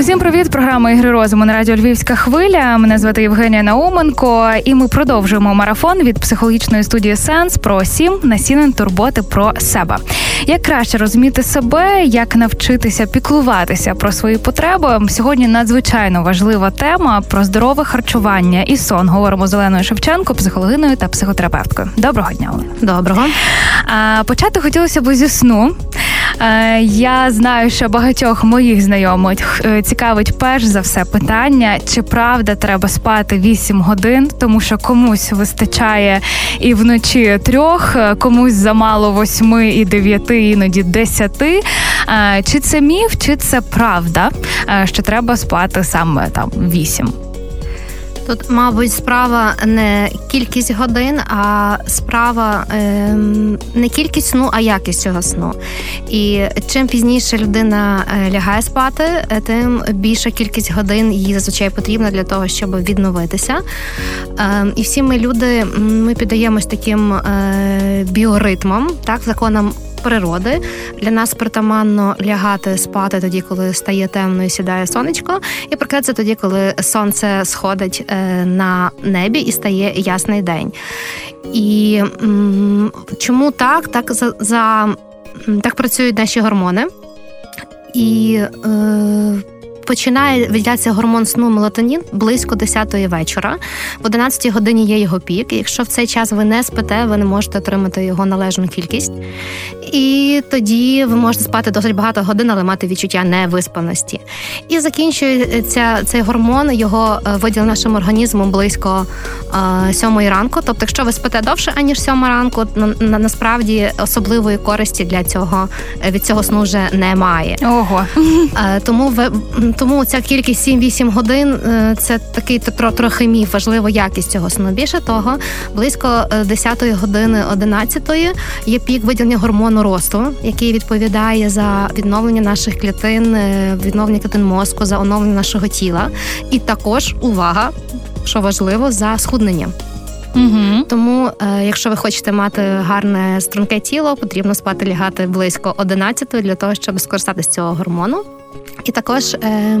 Усім привіт, програма ігри розуму на радіо Львівська хвиля. Мене звати Євгенія Науменко, і ми продовжуємо марафон від психологічної студії Сенс про сім насінин турботи про себе. Як краще розуміти себе, як навчитися піклуватися про свої потреби. Сьогодні надзвичайно важлива тема про здорове харчування і сон. Говоримо з Оленою Шевченко, психологиною та психотерапевткою. Доброго дня, Олена. Доброго. А, Почати хотілося б зі сну. Е, я знаю, що багатьох моїх знайомих е, цікавить перш за все питання, чи правда треба спати 8 годин, тому що комусь вистачає і вночі трьох, е, комусь замало восьми і дев'яти, іноді десяти. Чи це міф, чи це правда, що треба спати саме там вісім? Тут, мабуть, справа не кількість годин, а справа е, не кількість сну, а якість цього сну. І чим пізніше людина е, лягає спати, е, тим більша кількість годин їй зазвичай потрібна для того, щоб відновитися. Е, і всі ми люди ми піддаємось таким е, біоритмам, так, законам природи. Для нас притаманно лягати спати тоді, коли стає темно і сідає сонечко, і прокидатися тоді, коли сонце сходить е, на небі і стає ясний день. І чому так? Так за, за так працюють наші гормони. І е, починає виділятися гормон сну мелатонін близько 10-ї вечора. В 11-й годині є його пік. Якщо в цей час ви не спите, ви не можете отримати його належну кількість. І тоді ви можете спати досить багато годин, але мати відчуття невиспаності. І закінчується цей гормон, його е, виділ нашим організмом близько е, сьомої ранку. Тобто, якщо ви спите довше аніж сьома ранку, насправді особливої користі для цього е, від цього сну вже немає. Ого. Тому ви тому ця кількість 7-8 годин е, це такий трохи міф, важлива якість цього сну. Більше того, близько 10-ї е, години 11-ї є пік виділення гормону росту, який відповідає за відновлення наших клітин, е, відновлення клітин мозку, за оновлення нашого тіла, і також увага, що важливо, за схуднення. Угу. Тому, е, якщо ви хочете мати гарне струнке тіло, потрібно спати лягати близько 11 для того, щоб скористатися цього гормону. І також е,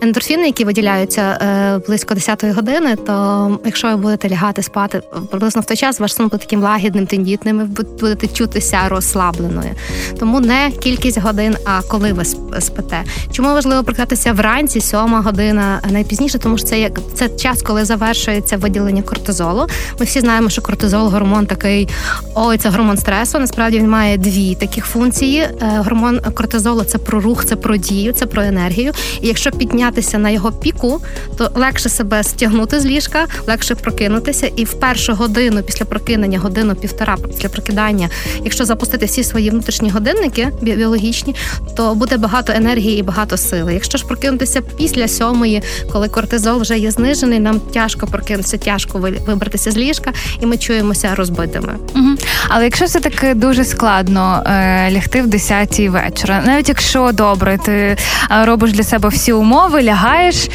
ендорфіни, які виділяються е, близько 10-ї години, то якщо ви будете лягати спати приблизно в той час, ваш сон буде таким лагідним, тендітним, ви будете чутися розслабленою. Тому не кількість годин, а коли ви спите. Чому важливо прокидатися вранці, сьома година найпізніше, тому що це як це час, коли завершується виділення кортизолу. Ми всі знаємо, що кортизол гормон такий, ой, це гормон стресу. Насправді він має дві таких функції. Е, гормон кортизолу це про рух, це про дію, це про енергію. І якщо піднятися на його піку, то легше себе стягнути з ліжка, легше прокинутися. І в першу годину після прокинення, годину півтора після прокидання, якщо запустити всі свої внутрішні годинники біологічні, то буде багато енергії і багато сили. Якщо ж прокинутися після сьомої, коли кортизол вже є знижений, нам тяжко прокинутися, тяжко вибратися з ліжка, і ми чуємося розбитими. Угу. Але якщо все таки дуже складно е, лягти в 10 вечора, навіть якщо добре, ти робиш для себе всі умови, лягаєш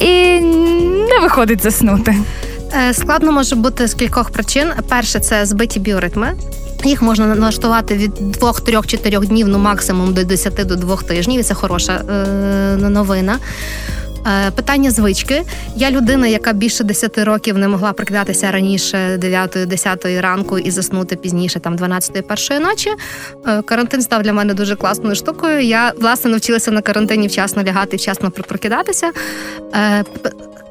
і не виходить заснути. Е, складно може бути з кількох причин. Перше, це збиті біоритми. Їх можна налаштувати від 2-3-4 днів, ну максимум до 10 до 2 тижнів. і Це хороша е, новина. Е, питання звички. Я людина, яка більше 10 років не могла прокидатися раніше 9-10 ранку і заснути пізніше, там 12 першої ночі. Е, карантин став для мене дуже класною штукою. Я власне навчилася на карантині вчасно лягати, вчасно прокидатися.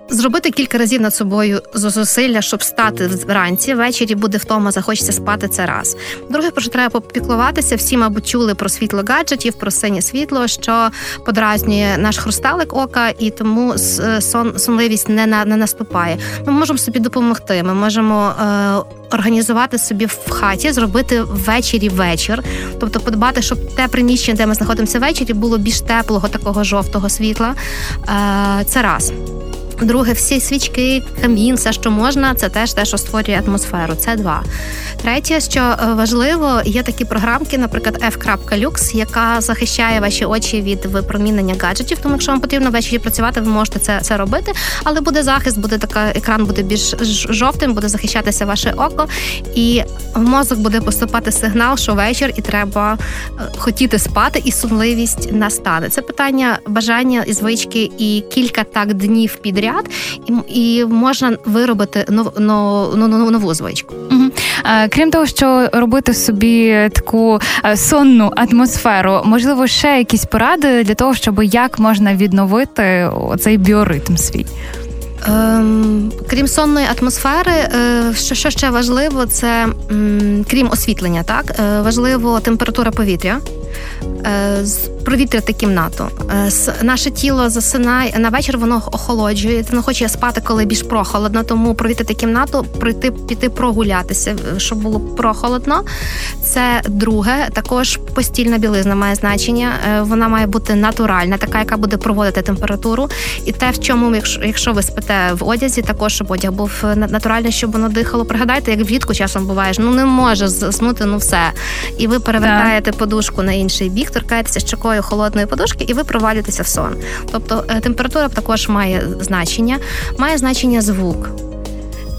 Зробити кілька разів над собою зусилля, щоб стати вранці. Ввечері буде втома, захочеться спати це раз. Друге, про що треба попіклуватися. Всі, мабуть, чули про світло гаджетів, про синє світло, що подразнює наш хрусталик ока, і тому сон сонливість не на не наступає. Ми можемо собі допомогти. Ми можемо. Е, Організувати собі в хаті, зробити ввечері вечір, тобто подбати, щоб те приміщення, де ми знаходимося ввечері, було більш теплого, такого жовтого світла. Е, це раз. Друге, всі свічки, камін, все, що можна, це теж те, що створює атмосферу. Це два. Третє, що е, важливо, є такі програмки, наприклад, F.Lux, яка захищає ваші очі від випромінення гаджетів. Тому якщо вам потрібно ввечері працювати, ви можете це це робити. Але буде захист, буде така екран буде більш жовтим, буде захищатися ваше око, і в мозок буде поступати сигнал, що вечір і треба е, хотіти спати, і сумливість настане. Це питання бажання і звички, і кілька так днів підряд, і і можна виробити нов, нов, нов, нову звичку. Угу. Крім того, що робити собі таку е, сонну атмосферу, можливо, ще якісь поради для того, щоб як можна відновити цей біоритм свій. Ем, Крім сонної атмосфери, е, що що ще важливо, це м, крім освітлення, так е, важливо температура повітря. Е, провітряти кімнату. Е, наше тіло засинає на вечір, воно охолоджує. Не хоче спати, коли більш прохолодно, тому провітряти кімнату, прийти піти прогулятися, щоб було прохолодно. Це друге. Також постільна білизна має значення. Е, вона має бути натуральна, така, яка буде проводити температуру. І те, в чому, якщо якщо ви спите в одязі, також щоб одяг був натуральний, щоб воно дихало. Пригадайте, як влітку часом буваєш, ну не може заснути, ну все. І ви перевертаєте подушку на інший бік, торкаєтеся щокою холодної подушки, і ви провалюєтеся в сон. Тобто е, температура також має значення, має значення звук.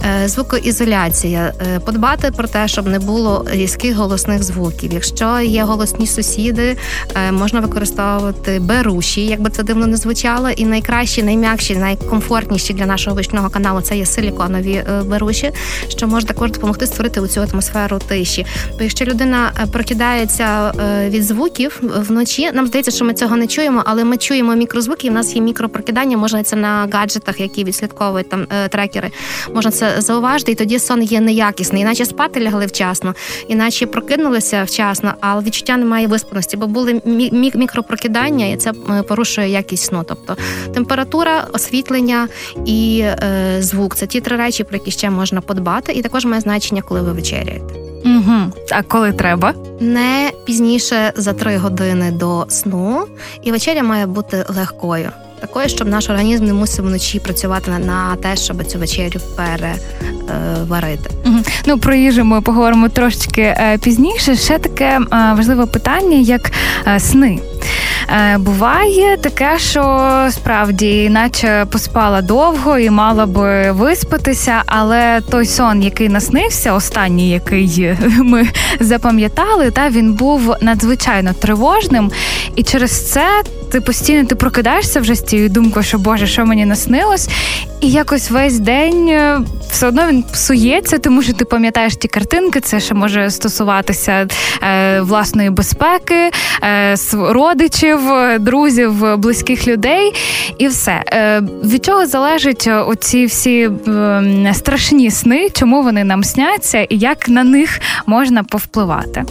Е, звукоізоляція, е, подбати про те, щоб не було різких голосних звуків. Якщо є голосні сусіди, е, можна використовувати беруші, як би це дивно не звучало. І найкращі, найм'якші, найкомфортніші для нашого вичного каналу це є силіконові беруші, що може також допомогти створити цю атмосферу тиші. Бо якщо людина прокидається від звуків вночі, нам здається, що ми цього не чуємо, але ми чуємо мікрозвуки. і в нас є мікропрокидання, можна це на гаджетах, які відслідковують там трекери. Можна це зауважити, і тоді сон є неякісний, іначе спати лягли вчасно, іначе прокинулися вчасно, але відчуття немає виспаності, бо були мі- мікропрокидання, і це е, порушує якість сну. Тобто температура, освітлення і е, звук це ті три речі, про які ще можна подбати, і також має значення, коли ви вечеряєте. Угу. А коли треба? Не пізніше за три години до сну, і вечеря має бути легкою такої, щоб наш організм не мусив вночі працювати на те, щоб цю вечерю переварити. Угу. Ну про їжу ми поговоримо трошечки е, пізніше. Ще таке е, важливе питання, як е, сни. Буває таке, що справді, наче поспала довго і мала би виспатися, але той сон, який наснився, останній, який ми запам'ятали, та він був надзвичайно тривожним, і через це ти постійно ти прокидаєшся вже з тією думкою, що Боже, що мені наснилось, і якось весь день е, все одно він псується, тому що ти пам'ятаєш ті картинки. Це ще може стосуватися е, власної безпеки, е, родичів, друзів, близьких людей, і все е, від чого залежать оці всі е, страшні сни, чому вони нам сняться, і як на них можна повпливати.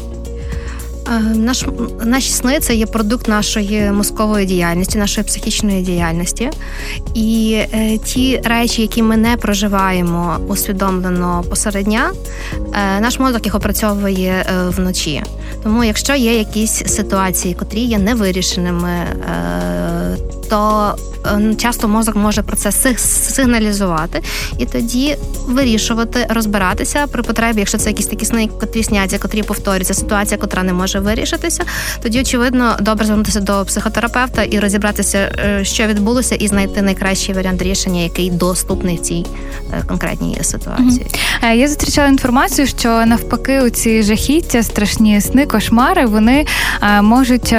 Е, наш наші сни це є продукт нашої мозкової діяльності, нашої психічної діяльності. І е, ті речі, які ми не проживаємо усвідомлено посеред дня, е, наш мозок їх опрацьовує е, вночі. Тому, якщо є якісь ситуації, котрі є невирішеними, е, то Е, часто мозок може про це сигналізувати і тоді вирішувати, розбиратися при потребі, якщо це якісь такі сни, котрі сняться, котрі повторюються, ситуація, котра не може вирішитися. Тоді очевидно добре звернутися до психотерапевта і розібратися, е, що відбулося, і знайти найкращий варіант рішення, який доступний в цій е, конкретній ситуації. Я зустрічала інформацію, що навпаки, у ці жахіття, страшні сни, кошмари, вони можуть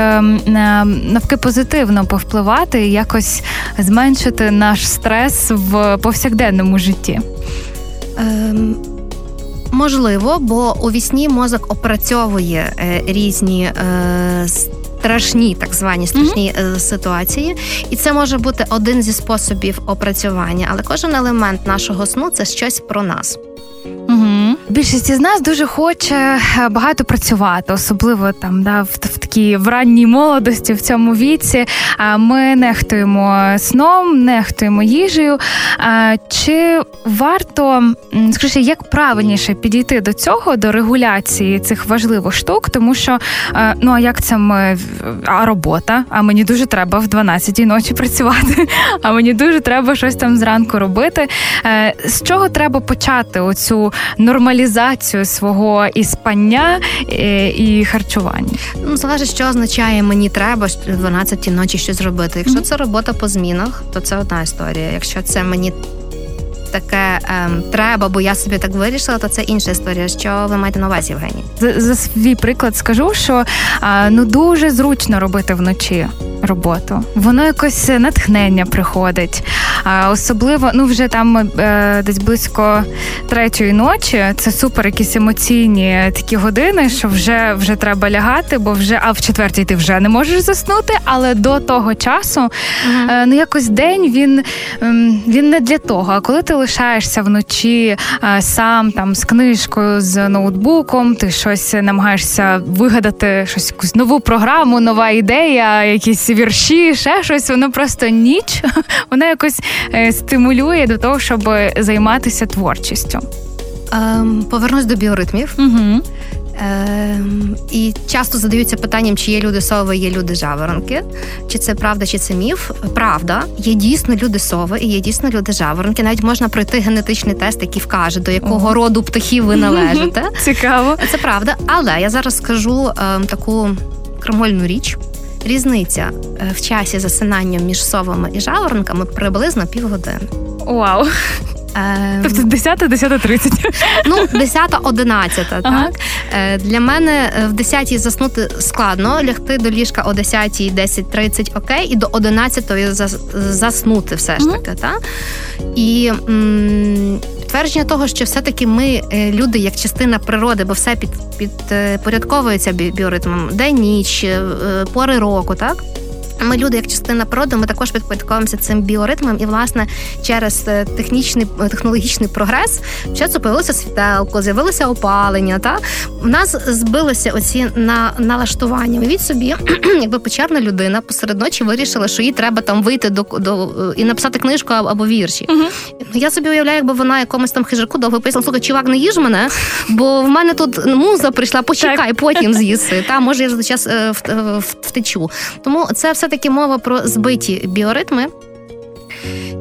навки позитивно повпливати і якось зменшити наш стрес в повсякденному житті? Ем, Можливо, бо у вісні мозок опрацьовує е, різні. Е, Страшні, так звані страшні mm-hmm. ситуації, і це може бути один зі способів опрацювання, але кожен елемент нашого сну це щось про нас. Більшість із нас дуже хоче е, багато працювати, особливо там да в, в такій в ранній молодості в цьому віці ми нехтуємо сном, нехтуємо їжею. Чи варто скажімо, як правильніше підійти до цього, до регуляції цих важливих штук, тому що ну а як це ми а робота? А мені дуже треба в 12-й ночі працювати, а мені дуже треба щось там зранку робити. Е, з чого треба почати оцю нормалізацію свого і спання е, і харчування? Ну залежить, що означає мені треба в 12 ночі щось зробити. Якщо mm-hmm. це робота по змінах, то це одна історія. Якщо це мені таке ем, треба, бо я собі так вирішила, то це інша історія. Що ви маєте на увазі, Євгеній? За, за свій приклад скажу, що а, ну дуже зручно робити вночі роботу. Воно якось натхнення приходить. А особливо, ну вже там е, десь близько третьої ночі. Це супер, якісь емоційні такі години, що вже вже треба лягати, бо вже а в четвертій ти вже не можеш заснути. Але до того часу uh-huh. е, ну якось день він е, він не для того. А коли ти лишаєшся вночі е, сам там з книжкою, з ноутбуком, ти щось намагаєшся вигадати щось якусь нову програму, нова ідея, якісь вірші, ще щось. Воно просто ніч, воно якось е, стимулює до того, щоб займатися творчістю. Ем, Повернусь до біоритмів. Угу. Ем, і часто задаються питанням, чи є люди сови, є люди жаворонки, чи це правда, чи це міф. Правда, є дійсно люди сови і є дійсно люди жаворонки. Навіть можна пройти генетичний тест, який вкаже, до якого О. роду птахів ви належите. Цікаво. Це правда. Але я зараз скажу ем, таку крамольну річ. Різниця е, в часі засинання між совами і жаворонками приблизно півгодини. Вау! Ем... Тобто 10 10.30? Ну, 10-11, ага. так. Е, для мене е, в 10 заснути складно, лягти до ліжка о 10 10.30 окей, і до 11 заснути все ж таки. Угу. так. І м- підтвердження того, що все-таки ми е, люди як частина природи, бо все під, підпорядковується біоритмом, день ніч, пори року, так. Ми люди, як частина природи, ми також підпорядковуємося цим біоритмом, і власне через е, технічний е, технологічний прогрес часто появилося світелко, з'явилося опалення. Та у нас збилися оці на налаштування. Уявіть собі, якби печерна людина посеред ночі вирішила, що їй треба там вийти до до е, і написати книжку або вірші. Uh-huh. Я собі уявляю, якби вона якомусь там хижаку довго пояснила, слухай, чувак, не їж мене, бо в мене тут муза прийшла, почекай, потім з'їси. Та може я за час втечу. Тому це все таки мова про збиті біоритми,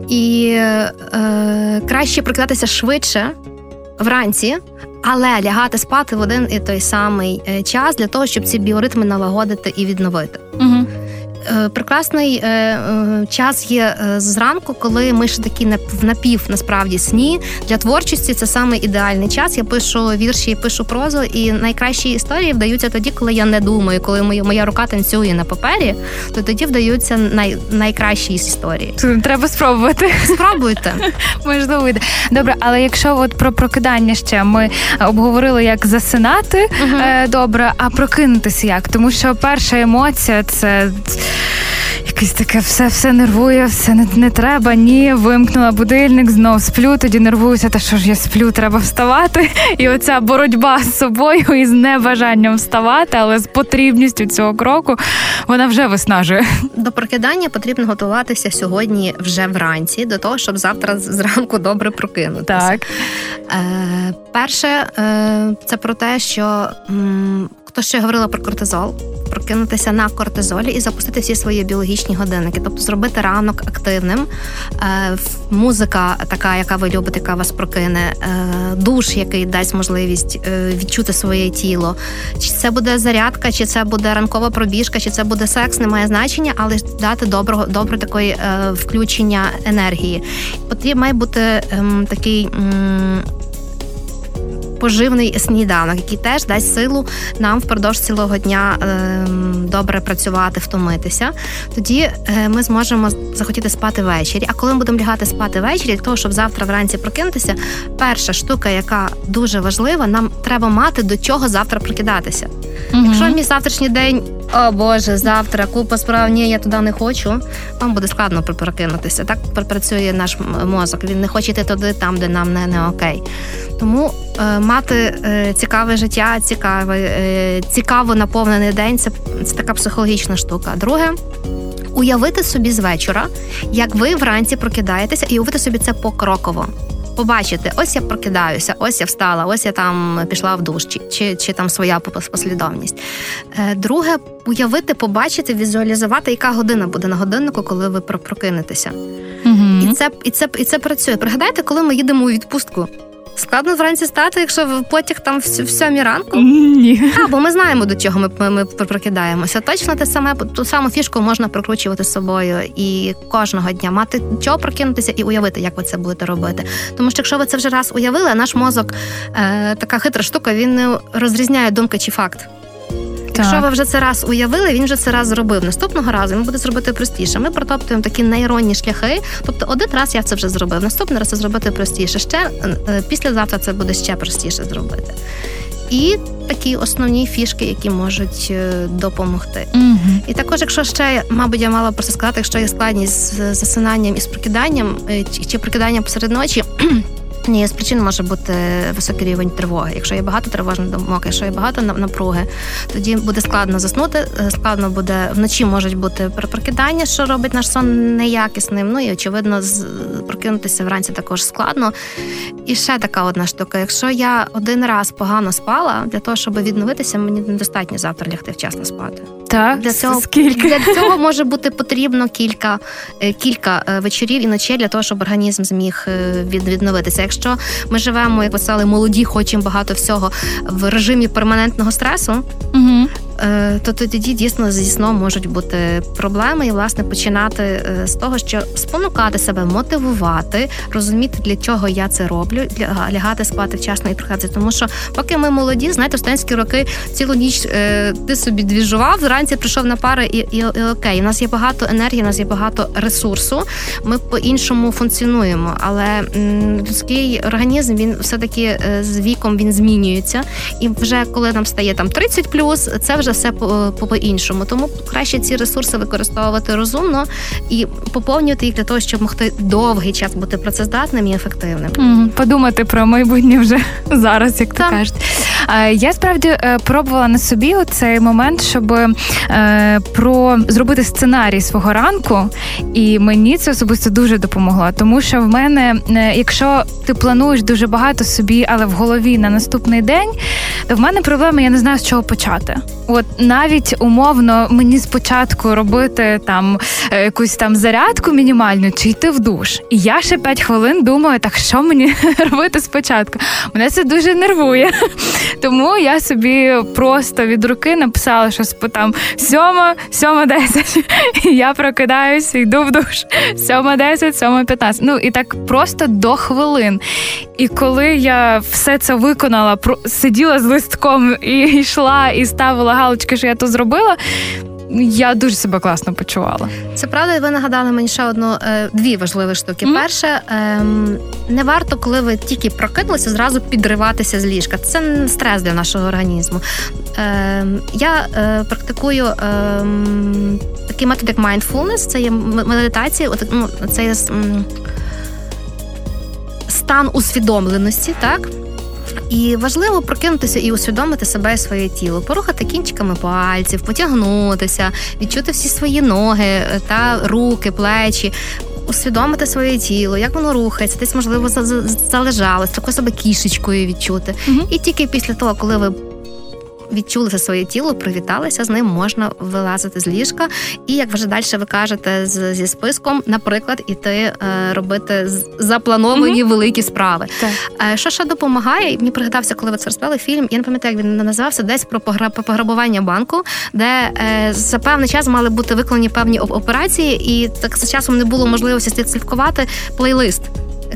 і е, краще прокидатися швидше вранці, але лягати спати в один і той самий е, час для того, щоб ці біоритми налагодити і відновити. Угу. Е, прекрасний е, е, час є зранку, коли ми ж такі в напів насправді сні для творчості. Це саме ідеальний час. Я пишу вірші, пишу прозу, і найкращі історії вдаються тоді, коли я не думаю, коли моя рука танцює на папері, то тоді вдаються най, найкращі історії. Треба спробувати. Спробуйте. Можливо, йде. Добре, але якщо от про прокидання ще ми обговорили, як засинати uh добре, а прокинутися як, тому що перша емоція це якесь таке все все нервує, все не, не треба. Ні, вимкнула будильник, знов сплю, тоді нервуюся, та що ж я сплю, треба вставати. І оця боротьба з собою і з небажанням вставати, але з потрібністю цього кроку вона вже виснажує. До прокидання потрібно готуватися сьогодні вже вранці, до того, щоб завтра зранку добре прокинутися. Так. Е, Перше, е, це про те, що м, хто ще говорила про кортизол прокинутися на кортизолі і запустити всі свої біологічні годинники, тобто зробити ранок активним. Е, музика, така, яка ви любите, яка вас прокине, е, душ, який дасть можливість е, відчути своє тіло. Чи це буде зарядка, чи це буде ранкова пробіжка, чи це буде секс, немає значення, але дати доброго добре такої включення енергії. Потрібно має бути ем, такий поживний сніданок, який теж дасть силу нам впродовж цілого дня ем, добре працювати, втомитися. Тоді е, ми зможемо захотіти спати ввечері. А коли ми будемо лягати спати ввечері, для того, щоб завтра вранці прокинутися, перша штука, яка дуже важлива, нам треба мати до чого завтра прокидатися. Угу. Якщо мій завтрашній день о Боже, завтра купа справ, ні, я туди не хочу. Вам буде складно прокинутися. Так працює наш мозок. Він не хоче йти туди, там, де нам не, не окей. Тому е, мати е, цікаве життя, цікаве, е, цікаво наповнений день це, це така психологічна штука. Друге. Уявити собі з вечора, як ви вранці прокидаєтеся, і уявити собі це покроково побачити, ось я прокидаюся, ось я встала, ось я там пішла в душ, чи чи, чи там своя послідовність. Е, друге, уявити, побачити, візуалізувати, яка година буде на годиннику, коли ви прокинетеся. Угу. І це і це і це працює. Пригадайте, коли ми їдемо у відпустку. Складно вранці стати, якщо в потяг там в сьомій ранку. Ні. А, бо ми знаємо, до чого ми ми, ми прокидаємося. Точно те саме ту саму фішку можна прокручувати з собою і кожного дня мати чого прокинутися і уявити, як ви це будете робити. Тому що якщо ви це вже раз уявили, наш мозок е, така хитра штука, він не розрізняє думки чи факт. Якщо ви вже це раз уявили, він вже це раз зробив. Наступного разу він буде зробити простіше. Ми протоптуємо такі нейронні шляхи. Тобто, один раз я це вже зробив. Наступний раз це зробити простіше. Ще е, післязавтра це буде ще простіше зробити. І такі основні фішки, які можуть е, допомогти. Угу. І також, якщо ще, мабуть, я мала просто сказати, якщо є складність з засинанням і з прокиданням, е, чи прокиданням посеред ночі. Однією з причин може бути високий рівень тривоги. Якщо є багато тривожних думок, якщо є багато напруги, тоді буде складно заснути. Е, складно буде вночі можуть бути прокидання, що робить наш сон неякісним. Ну і очевидно, прокинутися вранці також складно. І ще така одна штука: якщо я один раз погано спала, для того, щоб відновитися, мені недостатньо завтра лягти вчасно спати. Так, для цього скільки? для цього може бути потрібно кілька е, кілька е, вечорів і ночей для того, щоб організм зміг відновитися. Якщо ми живемо, як писали, молоді, хочемо багато всього в режимі перманентного стресу. Угу. Е, то тоді дійсно зі сном можуть бути проблеми, і власне починати е, з того, що спонукати себе, мотивувати, розуміти, для чого я це роблю, лягати спати вчасно і прокидатися. Тому що, поки ми молоді, знаєте, в студентські роки цілу ніч е, ти собі двіжував, зранці прийшов на пари, і, і, і окей, у нас є багато енергії, у нас є багато ресурсу. Ми по-іншому функціонуємо, але людський організм він все таки з віком він змінюється, і вже коли нам стає там 30+, це вже вже все по іншому. Тому краще ці ресурси використовувати розумно і поповнювати їх для того, щоб могти довгий час бути працездатним і ефективним. Подумати про майбутнє вже зараз, як то кажуть. Я справді е, пробувала на собі цей момент, щоб е, про зробити сценарій свого ранку, і мені це особисто дуже допомогло. Тому що в мене, е, якщо ти плануєш дуже багато собі, але в голові на наступний день, то в мене проблема, я не знаю з чого почати. От навіть умовно мені спочатку робити там якусь там зарядку мінімальну чи йти в душ. І я ще 5 хвилин думаю, так що мені робити спочатку. Мене це дуже нервує. Тому я собі просто від руки написала, що там сьома, сьома десять. Я прокидаюся, йду в душ. Сьома десять, сьома п'ятнадцять. Ну і так просто до хвилин. І коли я все це виконала, сиділа з листком і йшла, і ставила галочки, що я то зробила. Я дуже себе класно почувала. Це правда, ви нагадали мені ще одну е, дві важливі штуки. Mm-hmm. Перше, ем, не варто, коли ви тільки прокинулися, зразу підриватися з ліжка. Це стрес для нашого організму. Ем, я е, практикую ем, такий метод, як mindfulness, це є медитація. От, ну, це є стан усвідомленості, так. І важливо прокинутися і усвідомити себе і своє тіло, порухати кінчиками пальців, потягнутися, відчути всі свої ноги е, та руки, плечі. Усвідомити своє тіло, як воно рухається, десь можливо залежалось, такою себе кішечкою відчути. uh І тільки після того, коли ви відчули за своє тіло, привіталися з ним, можна вилазити з ліжка. І як вже далі ви кажете, з, зі списком, наприклад, іти е, робити заплановані угу. великі справи. Так. Е, що ще допомагає? Мені пригадався, коли ви це розповіли фільм. Я не пам'ятаю, як він називався десь про пограбування банку, де е, за певний час мали бути виконані певні операції, і так за часом не було можливості слідкувати плейлист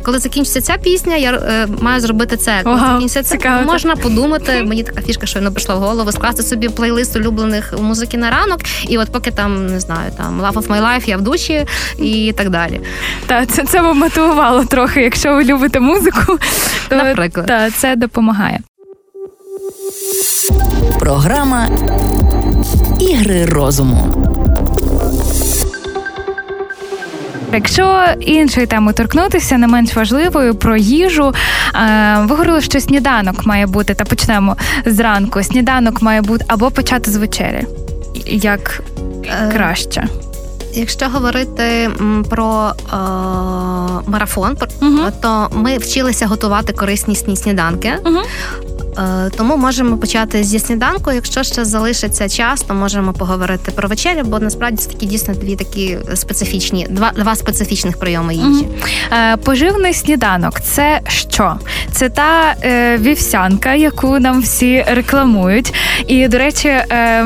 коли закінчиться ця пісня, я е, маю зробити це. Коли Вау, закінчиться це цікаво. можна подумати. Мені така фішка, що не прийшла в голову, скласти собі плейлист улюблених музики на ранок, і от поки там не знаю, там Love of My Life, я в душі і так далі. Так, це це б мотивувало трохи, якщо ви любите музику, то наприклад та, це допомагає. Програма Ігри розуму. Якщо іншої теми торкнутися, не менш важливою про їжу, е, ви говорили, що сніданок має бути, та почнемо зранку. Сніданок має бути або почати з вечері. Як е, краще. Якщо говорити про е, марафон, угу. то ми вчилися готувати корисні сніданки. Угу. Е, тому можемо почати зі сніданку. Якщо ще залишиться час, то можемо поговорити про вечерю, бо насправді це такі дійсно дві такі специфічні, два два специфічних прийоми їжі. Mm-hmm. Поживний сніданок це що? Це та е, вівсянка, яку нам всі рекламують. І до речі, е,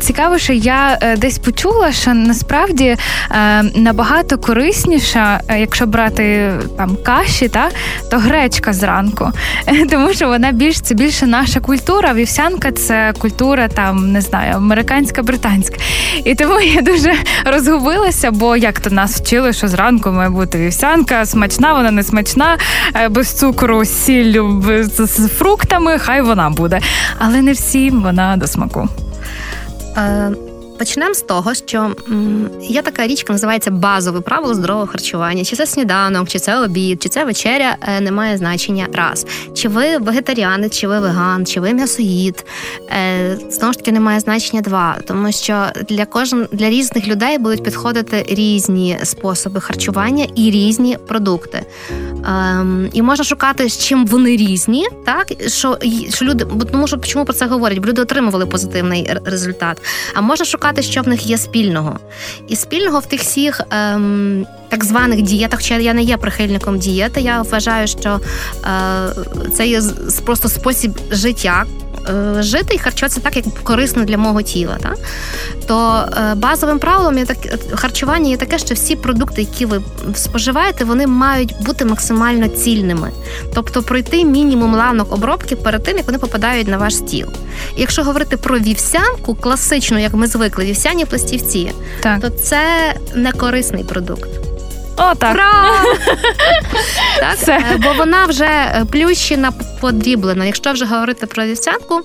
цікаво, що я е, десь почула, що насправді е, набагато корисніша, якщо брати там каші, та то гречка зранку, тому що вона більш це більше наша культура. Вівсянка це культура там не знаю, американська, британська. І тому я дуже розгубилася, бо як то нас вчили, що зранку має бути вівсянка, смачна, вона не смачна, е, без цукру, сіллю, з фруктами, хай вона буде. Але не всім вона до смаку. Почнемо з того, що м, є така річка, називається базове правило здорового харчування. Чи це сніданок, чи це обід, чи це вечеря е, не має значення раз. Чи ви вегетаріанець, чи ви веган, чи ви м'ясоїд. Е, знову ж таки, не має значення два, тому що для кожен для різних людей будуть підходити різні способи харчування і різні продукти. Ем, І можна шукати, з чим вони різні, так що що люди, тому що чому про це говорять? Бо люди отримували позитивний результат. А можна шукати що в них є спільного. І спільного в тих всіх ем, так званих дієтах, хоча я не є прихильником дієти, я вважаю, що е, це є просто спосіб життя. Е, жити і харчуватися так, як корисно для мого тіла. Так? То е, базовим правилом є так, харчування є таке, що всі продукти, які ви споживаєте, вони мають бути максимально цільними. Тобто пройти мінімум ланок обробки перед тим, як вони попадають на ваш стіл. І якщо говорити про вівсянку, класичну, як ми звикли, вівсяні пластівці, так. то це не корисний продукт. О, так. так? Все. Е, бо вона вже е, плющена, подріблена. Якщо вже говорити про вівсянку,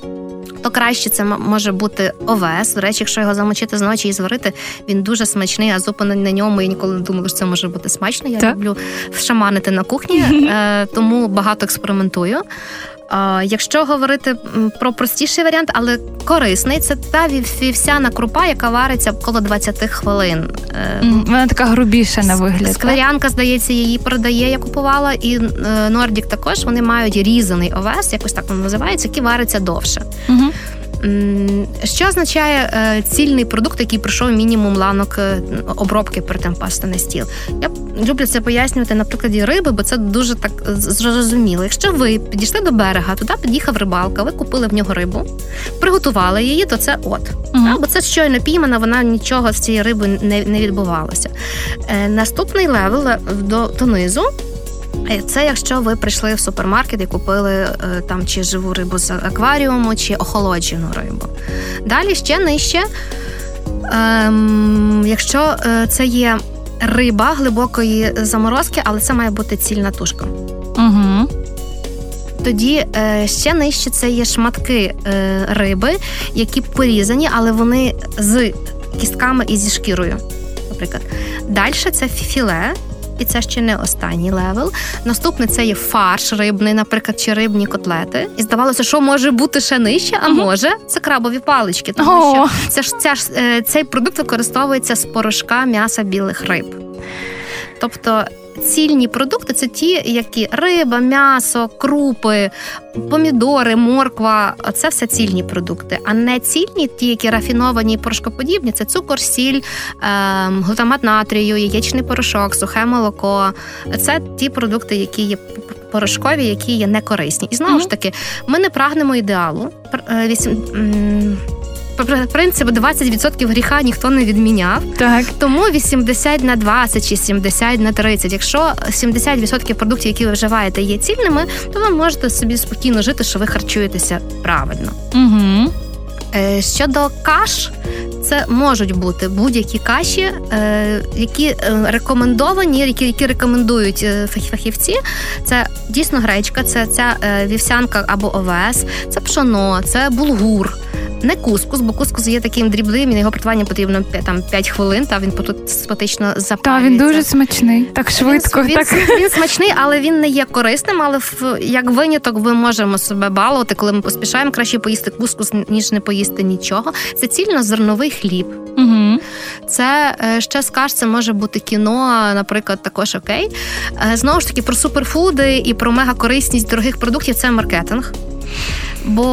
то краще це може бути овес. До речі, якщо його замочити з ночі і зварити, він дуже смачний, а зупини на ньому. Я ніколи не думала, що це може бути смачно. Я так? люблю шаманити на кухні, е, тому багато експериментую. Якщо говорити про простіший варіант, але корисний, це та вівсяна крупа, яка вариться коло 20 хвилин. Е, вона така грубіша на вигляд. Скверянка, здається, її продає, я купувала, і Нордік також вони мають різаний овес, якось так воно називається, який вариться довше. Угу. Що означає е, цільний продукт, який пройшов мінімум ланок е, обробки перед тим попасти на стіл? Я люблю це пояснювати на прикладі риби, бо це дуже так зрозуміло. Якщо ви підійшли до берега, туди під'їхав рибалка, ви купили в нього рибу, приготували її, то це от. Угу. Бо це щойно піймана, вона нічого з цієї риби не не відбувалося. Е, наступний левел до донизу це якщо ви прийшли в супермаркет і купили е, там чи живу рибу з акваріуму, чи охолоджену рибу. Далі ще нижче, ем, якщо е, це є риба глибокої заморозки, але це має бути цільна тушка. Угу. Тоді е, ще нижче це є шматки е, риби, які порізані, але вони з кістками і зі шкірою. Наприклад, далі це філе, і це ще не останній левел. Наступне це є фарш рибний, наприклад, чи рибні котлети. І здавалося, що може бути ще нижче, а може це крабові палички, тому що це ж ця ж е, цей продукт використовується з порошка м'яса білих риб. Тобто цільні продукти це ті, які риба, м'ясо, крупи, помідори, морква це все цільні продукти. А не цільні, ті, які рафіновані і порошкоподібні, це цукор, сіль, ем, глутамат натрію, яєчний порошок, сухе молоко. Це ті продукти, які є. Порошкові, які є некорисні, і знову mm-hmm. ж таки, ми не прагнемо ідеалу. Принцип 20% гріха ніхто не відміняв. Так. Тому 80 на 20 чи 70 на 30. Якщо 70% продуктів, які ви вживаєте, є цільними, то ви можете собі спокійно жити, що ви харчуєтеся правильно. Угу. Щодо каш, це можуть бути будь-які каші, е, які е, рекомендовані, які які рекомендують фахівці. Це дійсно гречка, це ця вівсянка або овес, це пшоно, це булгур. Не кускус, бо кускус є таким дрібним, і його приготування потрібно там 5 хвилин, та він тут спотично запалюється. Та він дуже смачний, так швидко. Він, так. Він, він смачний, але він не є корисним. Але в як виняток ми можемо себе балувати, коли ми поспішаємо краще поїсти кускус, ніж не поїсти нічого. Це цільнозерновий хліб. Угу. Це е, ще скаж, це може бути кіно, наприклад, також окей. Е, знову ж таки, про суперфуди і про мегакорисність дорогих продуктів це маркетинг. Бо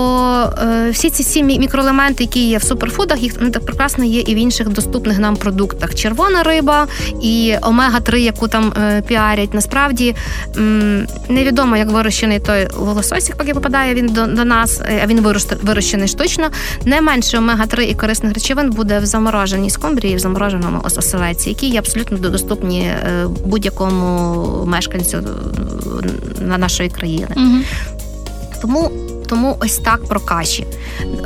е, всі ці всі мікроелементи, які є в суперфудах, їх не так прекрасно є і в інших доступних нам продуктах. Червона риба і омега-3, яку там е, піарять. Насправді м, невідомо, як вирощений той лососик, поки попадає він до, до нас, е, а він вирощений штучно. Не менше омега-3 і корисних речовин буде в замороженій скумбрії, в замороженому оселеці, які є абсолютно доступні е, будь-якому мешканцю на нашої країни. Угу. Тому тому ось так про каші.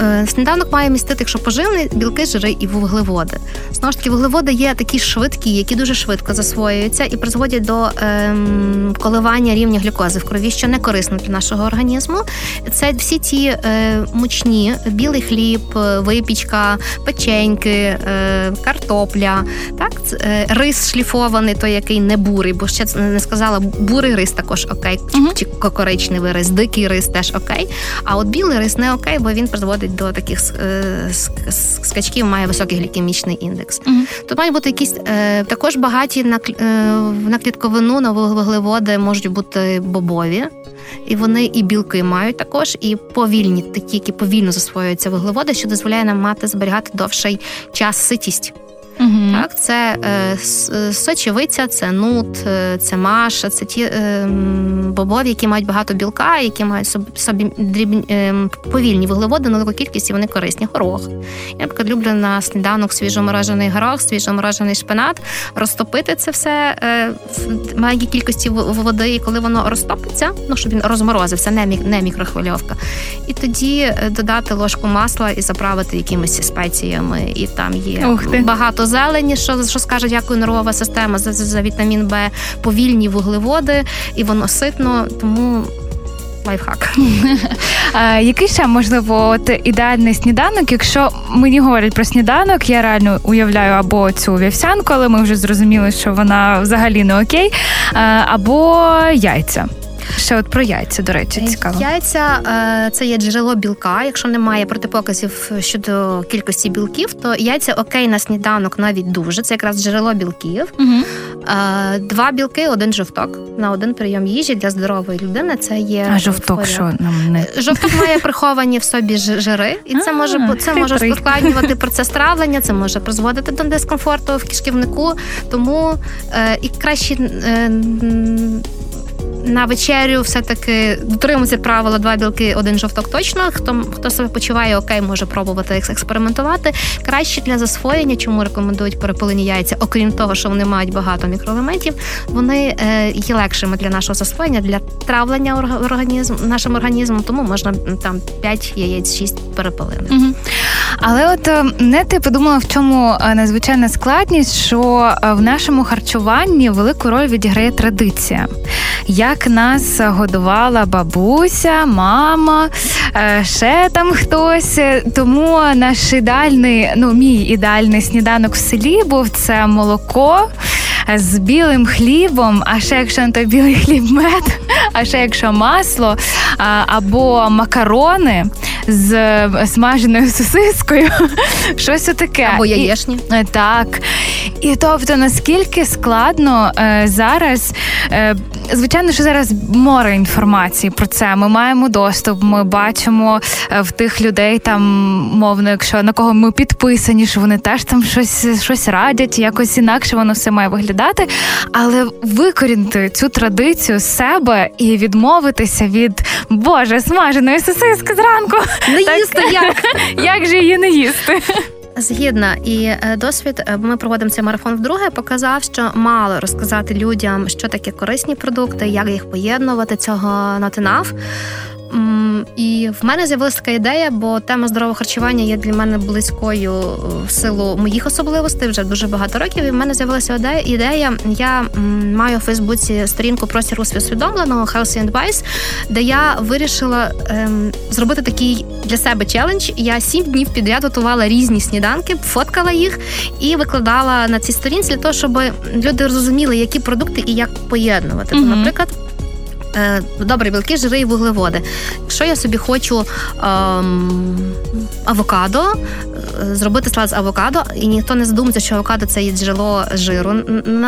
Е, сніданок має містити, якщо поживний, білки, жири і вуглеводи. Знову ж таки, вуглеводи є такі швидкі, які дуже швидко засвоюються і призводять до ем, коливання рівня глюкози в крові, що не корисно для нашого організму. Це всі ті е, мучні, білий хліб, е, випічка, печеньки, е, картопля, так, е, рис шліфований, той який не бурий, бо ще не сказала, бурий рис також окей, uh чи коричневий рис, дикий рис теж окей. А от білий рис не окей, бо він призводить до таких е, скачків, має високий глікемічний індекс. Угу. Тут мають бути якісь е, також багаті на е, на клітковину, на вуглеводи можуть бути бобові. І вони і білки мають також, і повільні, такі, які повільно засвоюються вуглеводи, що дозволяє нам мати зберігати довший час ситість. Угу. Так, Це е, е, сочевиця, це нут, е, це маша, це ті е, бобові, які мають багато білка, які мають собі дрібні е, повільні вуглеводи, невелику кількість і вони корисні. Горох. Я, наприклад, люблю на сніданок свіжоморожений горох, свіжоморожений шпинат, розтопити це все е, в маленькій кількості води, і коли воно розтопиться, ну щоб він розморозився, не, мік, не мікрохвильовка. І тоді додати ложку масла і заправити якимись спеціями. І там є багато зелені, що що скаже, дякую, нервова система за, за вітамін Б, повільні вуглеводи, і воно ситно, тому. Лайфхак. А, Який ще можливо от ідеальний сніданок? Якщо мені говорять про сніданок, я реально уявляю або цю вівсянку, але ми вже зрозуміли, що вона взагалі не окей, або яйця. Ще от про яйця, до речі, цікаво. Яйця е, це є джерело білка. Якщо немає протипоказів щодо кількості білків, то яйця окей на сніданок навіть дуже. Це якраз джерело білків. Угу. Два білки, один жовток на один прийом їжі для здорової людини. Це є а жовток. Що нам не жовток має приховані в собі жири, і це може це може ускладнювати процес травлення, це може призводити до дискомфорту в кишківнику. Тому е, і краще на вечерю все-таки дотримується правила два білки, один жовток точно. Хто хто себе почуває окей, може пробувати експериментувати. Краще для засвоєння, чому рекомендують перепилені яйця, окрім того, що вони мають багато мікроелементів, вони е, є легшими для нашого засвоєння, для травлення організм, нашим організмом, тому можна там 5 яєць, 6 перепилини. Угу. Але от е, не ти подумала, в чому е, надзвичайна складність, що е, в нашому харчуванні велику роль відіграє традиція. Як нас годувала бабуся, мама, ще там хтось. Тому наш ідеальний, ну мій ідеальний сніданок в селі був це молоко з білим хлібом, а ще якщо на той білий хліб мед, а ще якщо масло або макарони з смаженою сосискою, щось таке. Або яєшні. І, е, так. І тобто, наскільки складно е, зараз, е, звичайно, що зараз море інформації про це. Ми маємо доступ, ми бачимо е, в тих людей там, мовно, якщо на кого ми підписані, що вони теж там щось щось радять, якось інакше воно все має виглядати. Але викорінити цю традицію з себе і відмовитися від Боже, смаженої сосиски зранку. Не їсти як? Як же її не їсти? Згідна і е, досвід, е, ми проводимо цей марафон вдруге. Показав, що мало розказати людям, що таке корисні продукти, як їх поєднувати. Цього натинав. І в мене з'явилася така ідея, бо тема здорового харчування є для мене близькою в силу моїх особливостей вже дуже багато років. І в мене з'явилася ідея. Я маю у Фейсбуці сторінку простіру усвідомленого Healthy Advice, де я вирішила ем, зробити такий для себе челендж. Я сім днів підряд готувала різні сніданки, фоткала їх і викладала на цій сторінці для того, щоб люди зрозуміли, які продукти і як поєднувати. Mm-hmm. Наприклад. Е, добре, білки, жири і вуглеводи. Якщо я собі хочу ем, авокадо, е, зробити салат з авокадо, і ніхто не задумається, що авокадо це є джерело жиру,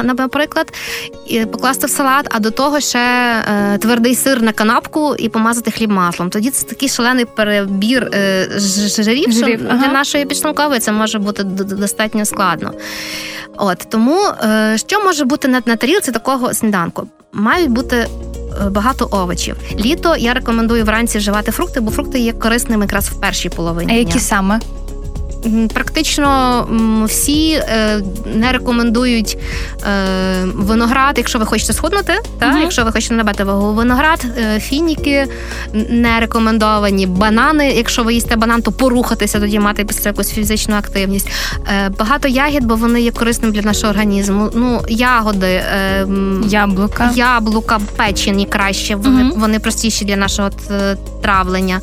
наприклад, і покласти в салат, а до того ще е, твердий сир на канапку і помазати хліб маслом. Тоді це такий шалений перебір е, жирів, що ага. для нашої підшлункової це може бути достатньо складно. От Тому е, що може бути на, на тарілці такого сніданку? Мають бути багато овочів. Літо я рекомендую вранці вживати фрукти, бо фрукти є корисними якраз в першій половині. А які саме? Практично всі е, не рекомендують е, виноград, якщо ви хочете схуднути, та uh якщо ви хочете набати вагу, виноград, фініки не рекомендовані, банани. Якщо ви їсте банан, то порухатися, тоді мати після якусь фізичну активність. Багато ягід, бо вони є корисними для нашого організму. Ну, ягоди, яблука, яблука, печені краще. Вони uh вони простіші для нашого травлення,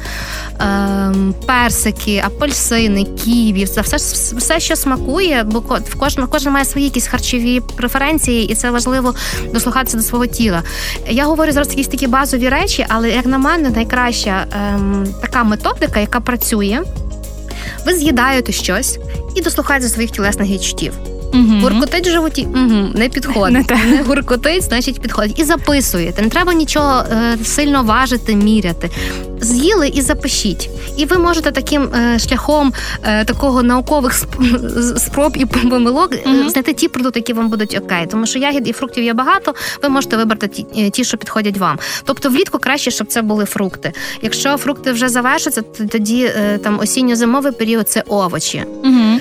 ем, персики, апельсини, кі ківі, все, все, що смакує, бо в кожна кожен має свої якісь харчові преференції, і це важливо дослухатися до свого тіла. Я говорю зараз якісь такі базові речі, але як на мене, найкраща ем, така методика, яка працює. Ви з'їдаєте щось і дослухаєте своїх тілесних відчуттів. Угу. Гуркотить в животі угу, не підходить. Не, не гуркотить, значить підходить. І записуєте. Не треба нічого е, сильно важити, міряти. З'їли і запишіть. І ви можете таким е, шляхом е, такого наукових спроб і помилок угу. знайти ті продукти, які вам будуть окей. Тому що ягід і фруктів є багато, ви можете вибрати ті, е, ті, що підходять вам. Тобто влітку краще, щоб це були фрукти. Якщо фрукти вже завершаться, то тоді е, там осінньо-зимовий період це овочі. Угу.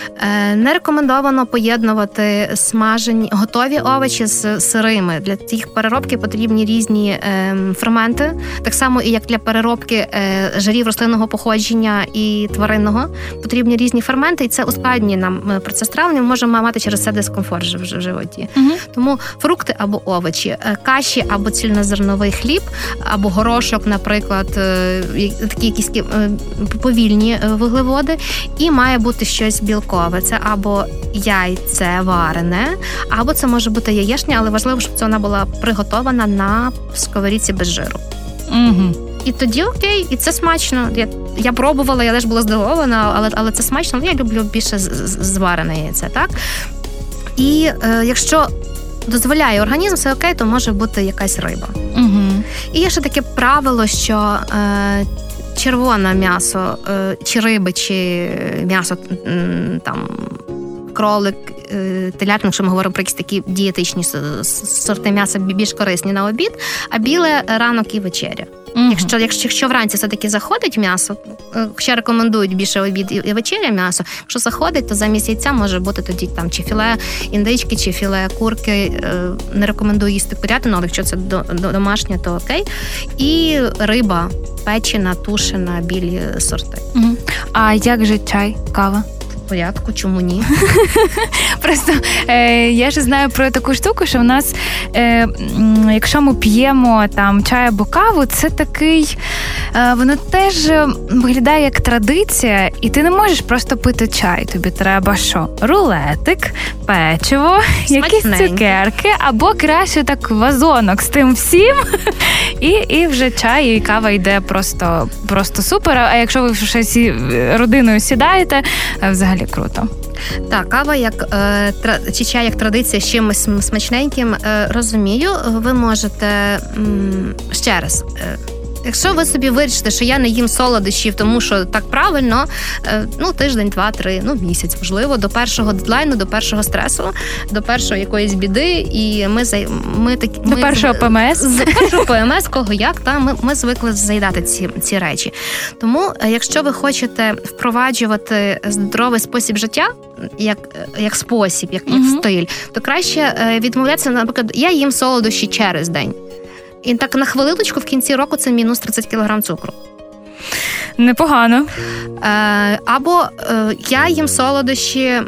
Не рекомендовано поєднувати поєднувати смажені готові овочі з сирими. Для їх переробки потрібні різні е, ферменти, так само і як для переробки е, жирів рослинного походження і тваринного потрібні різні ферменти, і це ускладнює нам е, процес травлення. Ми можемо мати через це дискомфорт в животі. Угу. Тому фрукти або овочі, е, каші або цільнозерновий хліб, або горошок, наприклад, такі якісь повільні вуглеводи, і має бути щось білкове. Це або яйце варене, або це може бути яєшня, але важливо, щоб це вона була приготована на сковорідці без жиру. Угу. І тоді окей, і це смачно. Я я пробувала, я теж була здивована, але але це смачно. Я люблю більше зварене яйце, так? І е, якщо дозволяє організм, все окей, то може бути якась риба. Угу. І є ще таке правило, що е, червоне м'ясо, е, чи риби, чи м'ясо там кролик, е, телятник, якщо ми говоримо про якісь такі дієтичні сорти м'яса більш корисні на обід, а біле ранок і вечеря. uh Якщо якщо, якщо вранці все-таки заходить м'ясо, е, ще рекомендують більше обід і вечеря м'ясо. Якщо заходить, то замість яйця може бути тоді там чи філе індички, чи філе курки. Е, не рекомендую їсти курятину, але якщо це домашнє, то окей. І риба печена, тушена, білі сорти. uh А як же чай, кава? Порядку, чому ні? Просто е, я ж знаю про таку штуку, що в нас, е, якщо ми п'ємо там чай або каву, це такий, е, воно теж виглядає як традиція, і ти не можеш просто пити чай. Тобі треба що? Рулетик, печиво, якісь цукерки, або краще так вазонок з тим всім. І і вже чай і кава йде просто просто супер. А якщо ви ще сі родиною сідаєте, взагалі взагалі круто. Так, кава як е, чи чай як традиція з чимось смачненьким. Е, розумію, ви можете ще раз. Е, Якщо ви собі вирішите, що я не їм солодощів, тому що так правильно, е, ну тиждень, два, три, ну місяць, можливо, до першого дедлайну, до першого стресу, до першої якоїсь біди, і ми ми такі до першого ПМС з першого ПМС, кого як та ми, ми звикли заїдати ці ці речі. Тому, е, якщо ви хочете впроваджувати здоровий спосіб життя, як як спосіб, як, як стиль, то краще е, відмовлятися, наприклад, я їм солодощі через день. І так на хвилиночку в кінці року це мінус 30 кг цукру. Непогано. Е, Або е, я їм солодощі,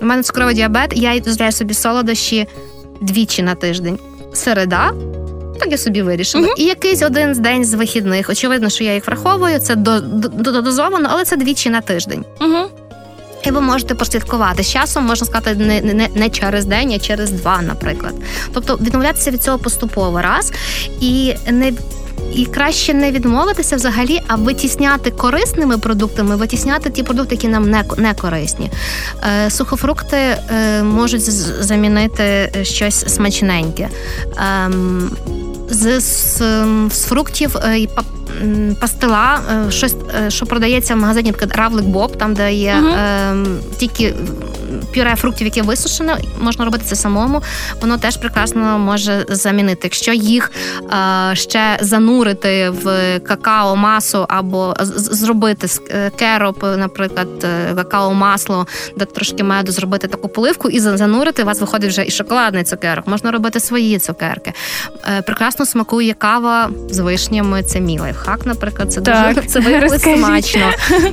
у мене цукровий діабет, я дозволяю собі солодощі двічі на тиждень. Середа. Так я собі вирішила. Uh-huh. І якийсь один день з вихідних. Очевидно, що я їх враховую, це дозовано, але це двічі на тиждень. Uh-huh. І ви можете прослідкувати з часом, можна сказати, не не, не через день, а через два, наприклад. Тобто відмовлятися від цього поступово раз і не. І краще не відмовитися взагалі, а витісняти корисними продуктами, витісняти ті продукти, які нам не не корисні. Е, Сухофрукти е, можуть замінити щось смачненьке. Е, з, з, з фруктів е, пастила, е, щось, е, що продається в магазині, наприклад, Равлик Боб, там де є е, тільки пюре фруктів, яке висушено, можна робити це самому. Воно теж прекрасно може замінити. Якщо їх е, ще занурити в какао масу або зробити кероп, наприклад, какао масло, де трошки меду зробити таку поливку і занурити, у вас виходить вже і шоколадний цукерок. Можна робити свої цукерки. Е, прекрасно смакує кава з вишнями. Це мій лайфхак, наприклад, це так, дуже це смачно.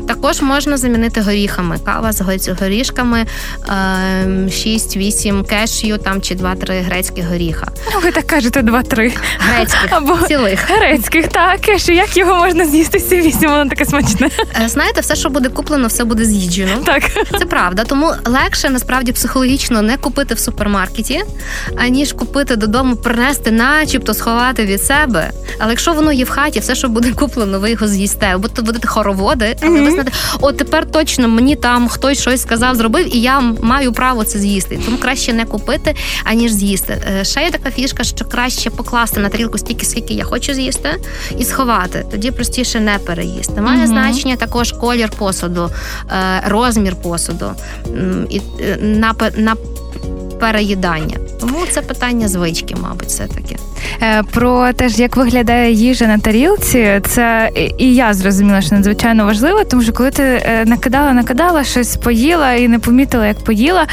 Також можна замінити горіхами. Кава з горішками, 6-8 ем, кешю там чи 2-3 грецькі горіха. Ну, ви так кажете, 2-3. Грецьких Або цілих. Грецьких, так, кешю. Як його можна з'їсти всі 8, воно таке смачне. Е, знаєте, все, що буде куплено, все буде з'їджено. Так. Це правда. Тому легше насправді психологічно не купити в супермаркеті, аніж купити додому, принести, начебто сховати від себе. Але якщо воно є в хаті, все, що буде куплено, ви його з'їсте. Будете будете хороводи, але mm-hmm. ви знаєте, о, тепер точно мені там хтось щось сказав, зробив, і я маю право це з'їсти. Тому краще не купити, аніж з'їсти. Е, ще є така фішка, що краще покласти на тарілку стільки, скільки я хочу з'їсти, і сховати. Тоді простіше не переїсти. Має mm-hmm. значення також колір посуду, е, розмір посуду і е, на на переїдання. Тому це питання звички, мабуть, все таки. Е, про те, як виглядає їжа на тарілці, це і я зрозуміла, що надзвичайно важливо, тому що коли ти е, накидала, накидала, щось поїла і не помітила, як поїла.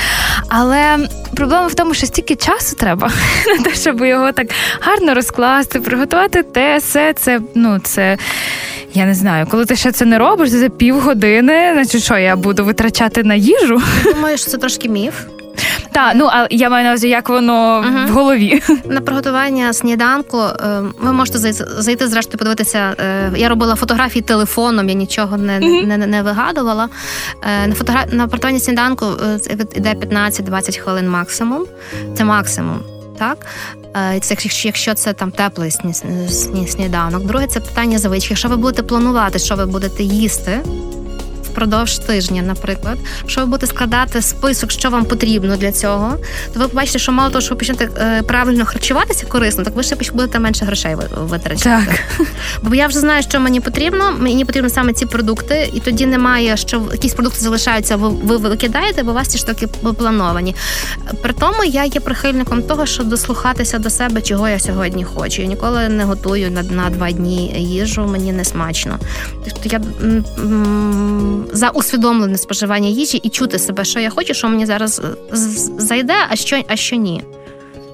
Але проблема в тому, що стільки часу треба на те, щоб його так гарно розкласти, приготувати те, все це ну це. Я не знаю, коли ти ще це не робиш, це за півгодини, значить що я буду витрачати на їжу. Думаю, що це трошки міф. Так, ну а я маю на увазі, як воно uh в голові. На приготування сніданку е, ви можете зайти зрештою, подивитися. Е, я робила фотографії телефоном, я нічого не uh не, не вигадувала. Е, на фотограф... на приготування сніданку йде 15-20 хвилин максимум. Це максимум. Так, це якщо це там теплий сніданок. Друге, це питання звички. Якщо ви будете планувати, що ви будете їсти впродовж тижня, наприклад, якщо ви будете складати список, що вам потрібно для цього, то ви побачите, що мало того, що ви почнете е, правильно харчуватися корисно, так ви ще будете менше грошей витрачати. Так. Бо я вже знаю, що мені потрібно. Мені потрібно саме ці продукти, і тоді немає, що якісь продукти залишаються, ви, ви викидаєте, бо у вас ці штуки плановані. При тому я є прихильником того, щоб дослухатися до себе, чого я сьогодні хочу. Я ніколи не готую на на два дні їжу, мені не смачно. Тобто я за усвідомлене споживання їжі і чути себе, що я хочу, що мені зараз е, зайде, а що, а що ні.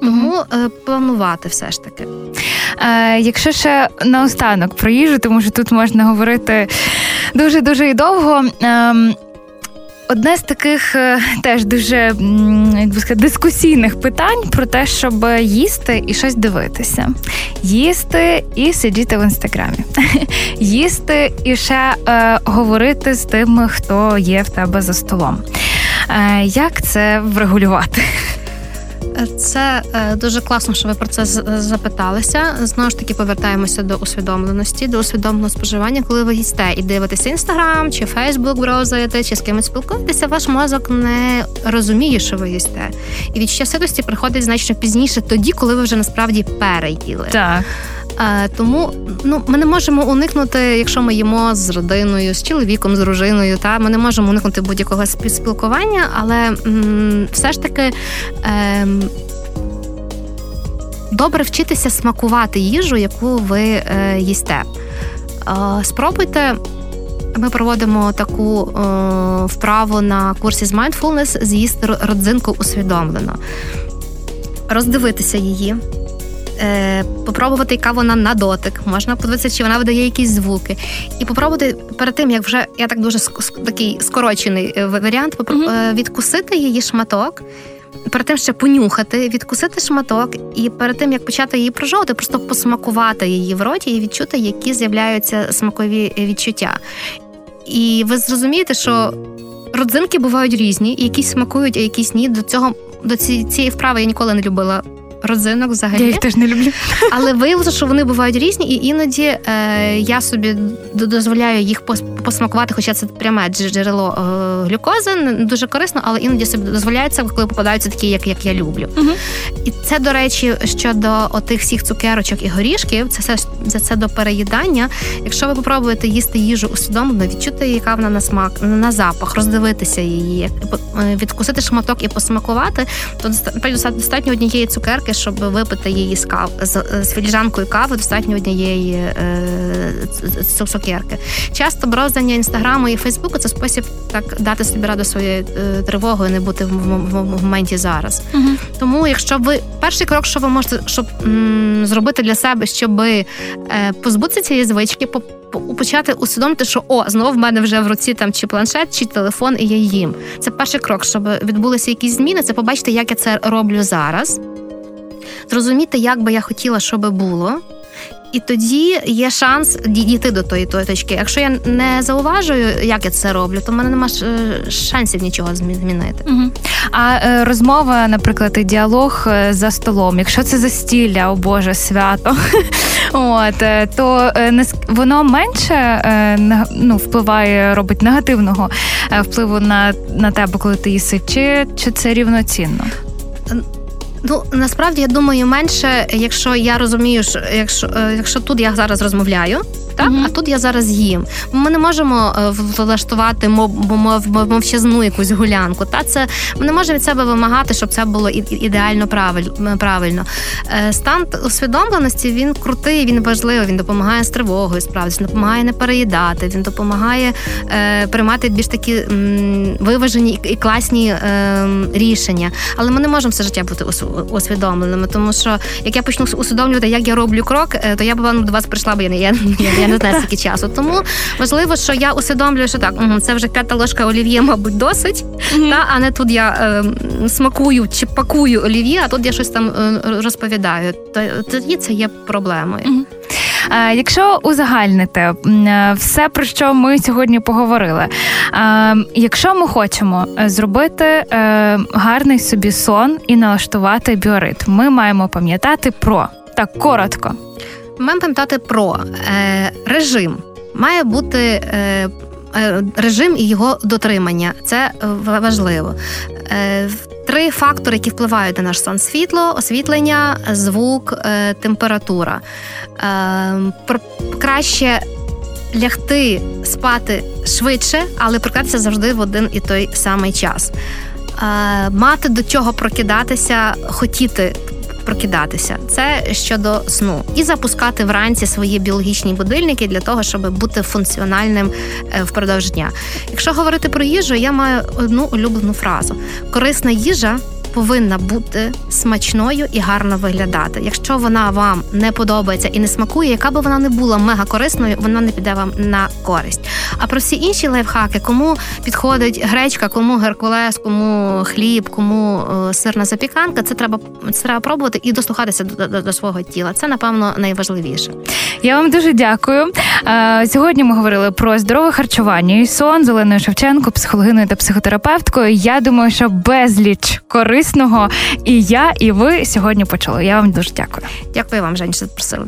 Тому mm планувати все ж таки. Е, Якщо ще наостанок про їжу, тому що тут можна говорити дуже дуже і довго. Е, Одне з таких е, теж дуже як би сказати, дискусійних питань про те, щоб їсти і щось дивитися, їсти і сидіти в інстаграмі, їсти і ще е, говорити з тими, хто є в тебе за столом. Е, Як це врегулювати? Це е, дуже класно, що ви про це запиталися. Знову ж таки, повертаємося до усвідомленості, до усвідомленого споживання, коли ви їсте і дивитеся інстаграм чи Фейсбук, браузаєте, чи з кимось спілкуєтеся, ваш мозок не розуміє, що ви їсте. І від щасливості приходить значно пізніше, тоді, коли ви вже насправді переїли. Так. Тому ну ми не можемо уникнути, якщо ми їмо з родиною, з чоловіком, з дружиною. Та ми не можемо уникнути будь-якого спілкування, але м, все ж таки. Е, Добре вчитися смакувати їжу, яку ви е, їсте. Е, спробуйте. Ми проводимо таку е, вправу на курсі з mindfulness з'їсти родзинку усвідомлено, роздивитися її, е, попробувати, яка вона на дотик, можна подивитися, чи вона видає якісь звуки. І попробувати перед тим, як вже я так дуже такий скорочений е, варіант, mm-hmm. відкусити її шматок. Перед тим ще понюхати, відкусити шматок, і перед тим як почати її прожовувати, просто посмакувати її в роті і відчути, які з'являються смакові відчуття. І ви зрозумієте, що родзинки бувають різні, якісь смакують, а якісь ні. До цього до цієї вправи я ніколи не любила родзинок взагалі. Я їх теж не люблю. Але виявилося, що вони бувають різні, і іноді е, я собі дозволяю їх посмакувати, хоча це пряме джерело е, глюкози, дуже корисно, але іноді собі дозволяється, коли попадаються такі, як як я люблю. Угу. І це, до речі, щодо отих всіх цукерочок і горішків, це все це, це до переїдання. Якщо ви попробуєте їсти їжу усвідомлено, відчути, яка вона на смак, на запах, роздивитися її, е, відкусити шматок і посмакувати, то достатньо однієї цукерки таки, щоб випити її з кав з, з філіжанкою кави, достатньо однієї е, цукерки. Часто броздання інстаграму і Фейсбуку це спосіб так дати собі раду своєю е, тривогою, не бути в, в, в моменті зараз. Угу. Тому, якщо ви перший крок, що ви можете щоб м, зробити для себе, щоб е, позбутися цієї звички, по почати усвідомити, що о, знову в мене вже в руці там чи планшет, чи телефон, і я їм. Це перший крок, щоб відбулися якісь зміни. Це побачити, як я це роблю зараз зрозуміти, як би я хотіла, щоб було. І тоді є шанс дійти до тої точки. Якщо я не зауважую, як я це роблю, то в мене немає е, шансів нічого змінити. Угу. А е, розмова, наприклад, і діалог е, за столом, якщо це застілля, о Боже, свято, от то воно менше ну, впливає, робить негативного впливу на на тебе, коли ти їси, чи, чи це рівноцінно? Ну насправді я думаю, менше, якщо я розумію, що якщо е, якщо тут я зараз розмовляю, так mm-hmm. а тут я зараз їм. Ми не можемо е, влаштувати мов, мов, мовчазну якусь гулянку. Та це ми не можемо від себе вимагати, щоб це було ідеально правильно. Е, стан усвідомленості він крутий, він важливий. Він допомагає з тривогою справді, він допомагає не переїдати. Він допомагає е, приймати більш такі м, виважені і класні е, рішення. Але ми не можемо все життя бути усвідомленими, тому що як я почну усвідомлювати, як я роблю крок, то я б вам до вас прийшла, бо я не я, я не знаю скільки часу. Тому важливо, що я усвідомлюю, що так угу, це вже п'ята ложка олів'є, мабуть, досить. Mm-hmm. Та а не тут я е, смакую чи пакую олів'є, а тут я щось там е, розповідаю. Тоді це є проблемою. Mm-hmm. Якщо узагальнити е, все, про що ми сьогодні поговорили, якщо ми хочемо зробити гарний собі сон і налаштувати біоритм, ми маємо пам'ятати про так коротко. Маємо пам'ятати про е, режим. Має бути е, е, режим і його дотримання. Це важливо. Е, Три фактори, які впливають на наш сон: світло, освітлення, звук, е, температура. Е, краще лягти спати швидше, але прокидатися завжди в один і той самий час. Е, мати до чого прокидатися, хотіти прокидатися. Це щодо сну, і запускати вранці свої біологічні будильники для того, щоб бути функціональним е, впродовж дня. Якщо говорити про їжу, я маю одну улюблену фразу: корисна їжа повинна бути смачною і гарно виглядати. Якщо вона вам не подобається і не смакує, яка би вона не була мега корисною, вона не піде вам на користь. А про всі інші лайфхаки, кому підходить гречка, кому геркулес, кому хліб, кому е, сирна запіканка, це треба це треба пробувати і дослухатися до, до, до свого тіла. Це напевно найважливіше. Я вам дуже дякую. Е, сьогодні ми говорили про здорове харчування і сон з Оленою Шевченко, психологиною та психотерапевткою. Я думаю, що безліч корисно корисного і я, і ви сьогодні почули. Я вам дуже дякую. Дякую вам, Жень, що запросили.